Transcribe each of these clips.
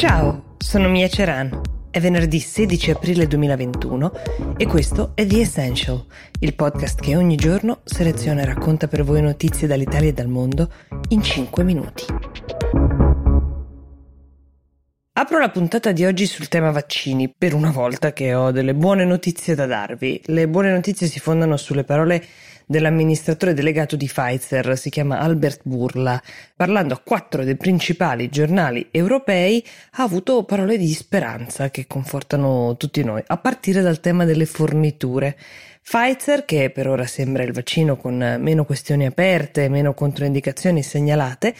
Ciao, sono Mia Ceran. È venerdì 16 aprile 2021 e questo è The Essential, il podcast che ogni giorno seleziona e racconta per voi notizie dall'Italia e dal mondo in 5 minuti. Apro la puntata di oggi sul tema vaccini, per una volta che ho delle buone notizie da darvi. Le buone notizie si fondano sulle parole dell'amministratore delegato di Pfizer, si chiama Albert Burla. Parlando a quattro dei principali giornali europei, ha avuto parole di speranza che confortano tutti noi, a partire dal tema delle forniture. Pfizer, che per ora sembra il vaccino con meno questioni aperte, meno controindicazioni segnalate,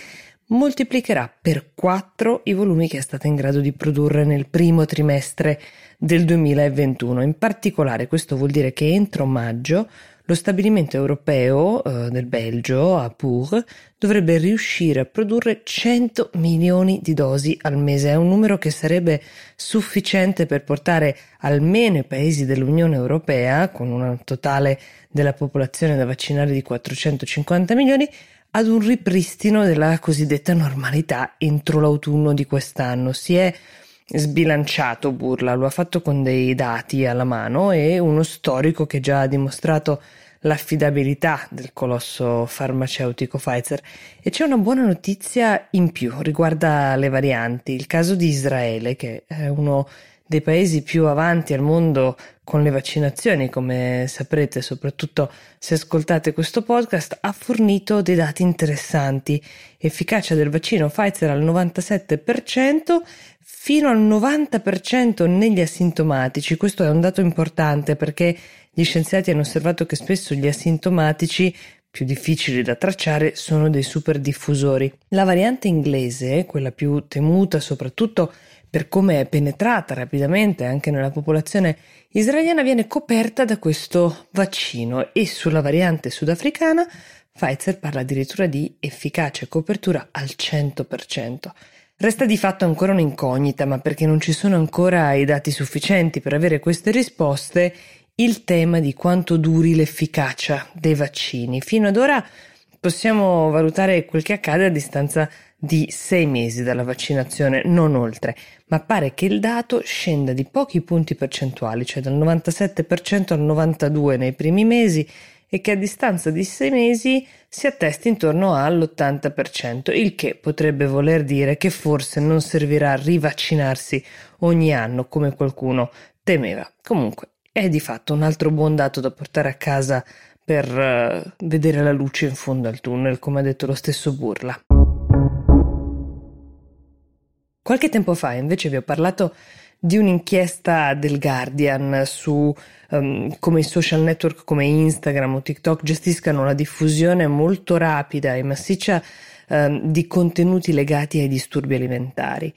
moltiplicherà per 4 i volumi che è stata in grado di produrre nel primo trimestre del 2021. In particolare questo vuol dire che entro maggio lo stabilimento europeo eh, del Belgio, a Pur, dovrebbe riuscire a produrre 100 milioni di dosi al mese. È un numero che sarebbe sufficiente per portare almeno i paesi dell'Unione Europea, con un totale della popolazione da vaccinare di 450 milioni, ad un ripristino della cosiddetta normalità entro l'autunno di quest'anno. Si è sbilanciato Burla, lo ha fatto con dei dati alla mano e uno storico che già ha dimostrato l'affidabilità del colosso farmaceutico Pfizer. E c'è una buona notizia in più, riguarda le varianti. Il caso di Israele, che è uno dei paesi più avanti al mondo con le vaccinazioni, come saprete, soprattutto se ascoltate questo podcast, ha fornito dei dati interessanti. Efficacia del vaccino Pfizer al 97%, fino al 90% negli asintomatici. Questo è un dato importante perché gli scienziati hanno osservato che spesso gli asintomatici più difficili da tracciare sono dei superdiffusori. La variante inglese, quella più temuta soprattutto per come è penetrata rapidamente anche nella popolazione israeliana, viene coperta da questo vaccino e sulla variante sudafricana Pfizer parla addirittura di efficacia e copertura al 100%. Resta di fatto ancora un'incognita, ma perché non ci sono ancora i dati sufficienti per avere queste risposte, il tema di quanto duri l'efficacia dei vaccini. Fino ad ora possiamo valutare quel che accade a distanza di sei mesi dalla vaccinazione, non oltre, ma pare che il dato scenda di pochi punti percentuali, cioè dal 97% al 92% nei primi mesi e che a distanza di sei mesi si attesti intorno all'80%, il che potrebbe voler dire che forse non servirà a rivaccinarsi ogni anno come qualcuno temeva. Comunque è di fatto un altro buon dato da portare a casa per uh, vedere la luce in fondo al tunnel, come ha detto lo stesso Burla. Qualche tempo fa invece vi ho parlato di un'inchiesta del Guardian su um, come i social network come Instagram o TikTok gestiscano la diffusione molto rapida e massiccia um, di contenuti legati ai disturbi alimentari.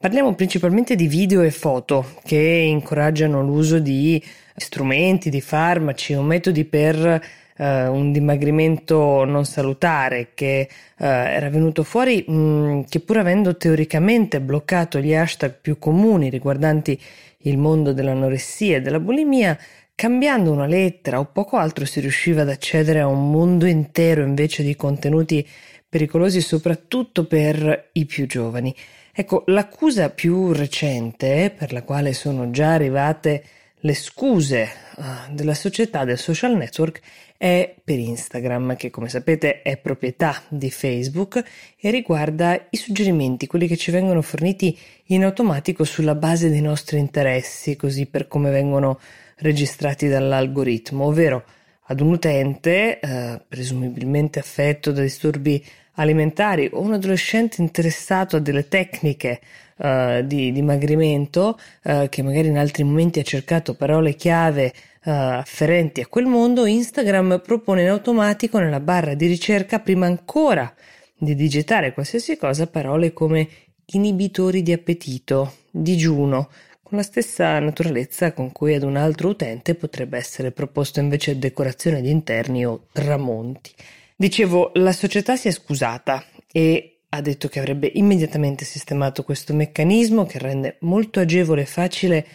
Parliamo principalmente di video e foto che incoraggiano l'uso di strumenti, di farmaci o metodi per Uh, un dimagrimento non salutare che uh, era venuto fuori, mh, mm, che pur avendo teoricamente bloccato gli hashtag più comuni riguardanti il mondo dell'anoressia e della bulimia, cambiando una lettera o poco altro si riusciva ad accedere a un mondo intero invece di contenuti pericolosi soprattutto per i più giovani. Ecco, l'accusa più recente, per la quale sono già arrivate le scuse uh, della società del social network, è per Instagram, che come sapete è proprietà di Facebook e riguarda i suggerimenti, quelli che ci vengono forniti in automatico sulla base dei nostri interessi, così per come vengono registrati dall'algoritmo, ovvero ad un utente, eh, presumibilmente affetto da disturbi alimentari o un adolescente interessato a delle tecniche uh, di dimagrimento uh, che magari in altri momenti ha cercato parole chiave uh, afferenti a quel mondo, Instagram propone in automatico nella barra di ricerca prima ancora di digitare qualsiasi cosa parole come inibitori di appetito, digiuno, con la stessa naturalezza con cui ad un altro utente potrebbe essere proposto invece decorazione di interni o tramonti. Dicevo, la società si è scusata e ha detto che avrebbe immediatamente sistemato questo meccanismo che rende molto agevole e facile,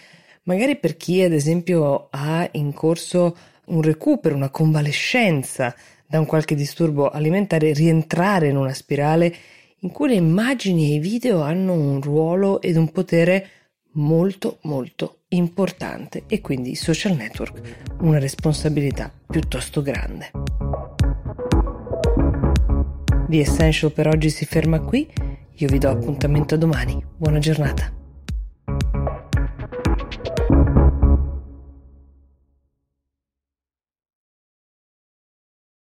magari per chi ad esempio ha in corso un recupero, una convalescenza da un qualche disturbo alimentare, rientrare in una spirale in cui le immagini e i video hanno un ruolo ed un potere molto molto importante e quindi i social network una responsabilità piuttosto grande. The Essential per oggi si ferma qui, io vi do appuntamento domani, buona giornata.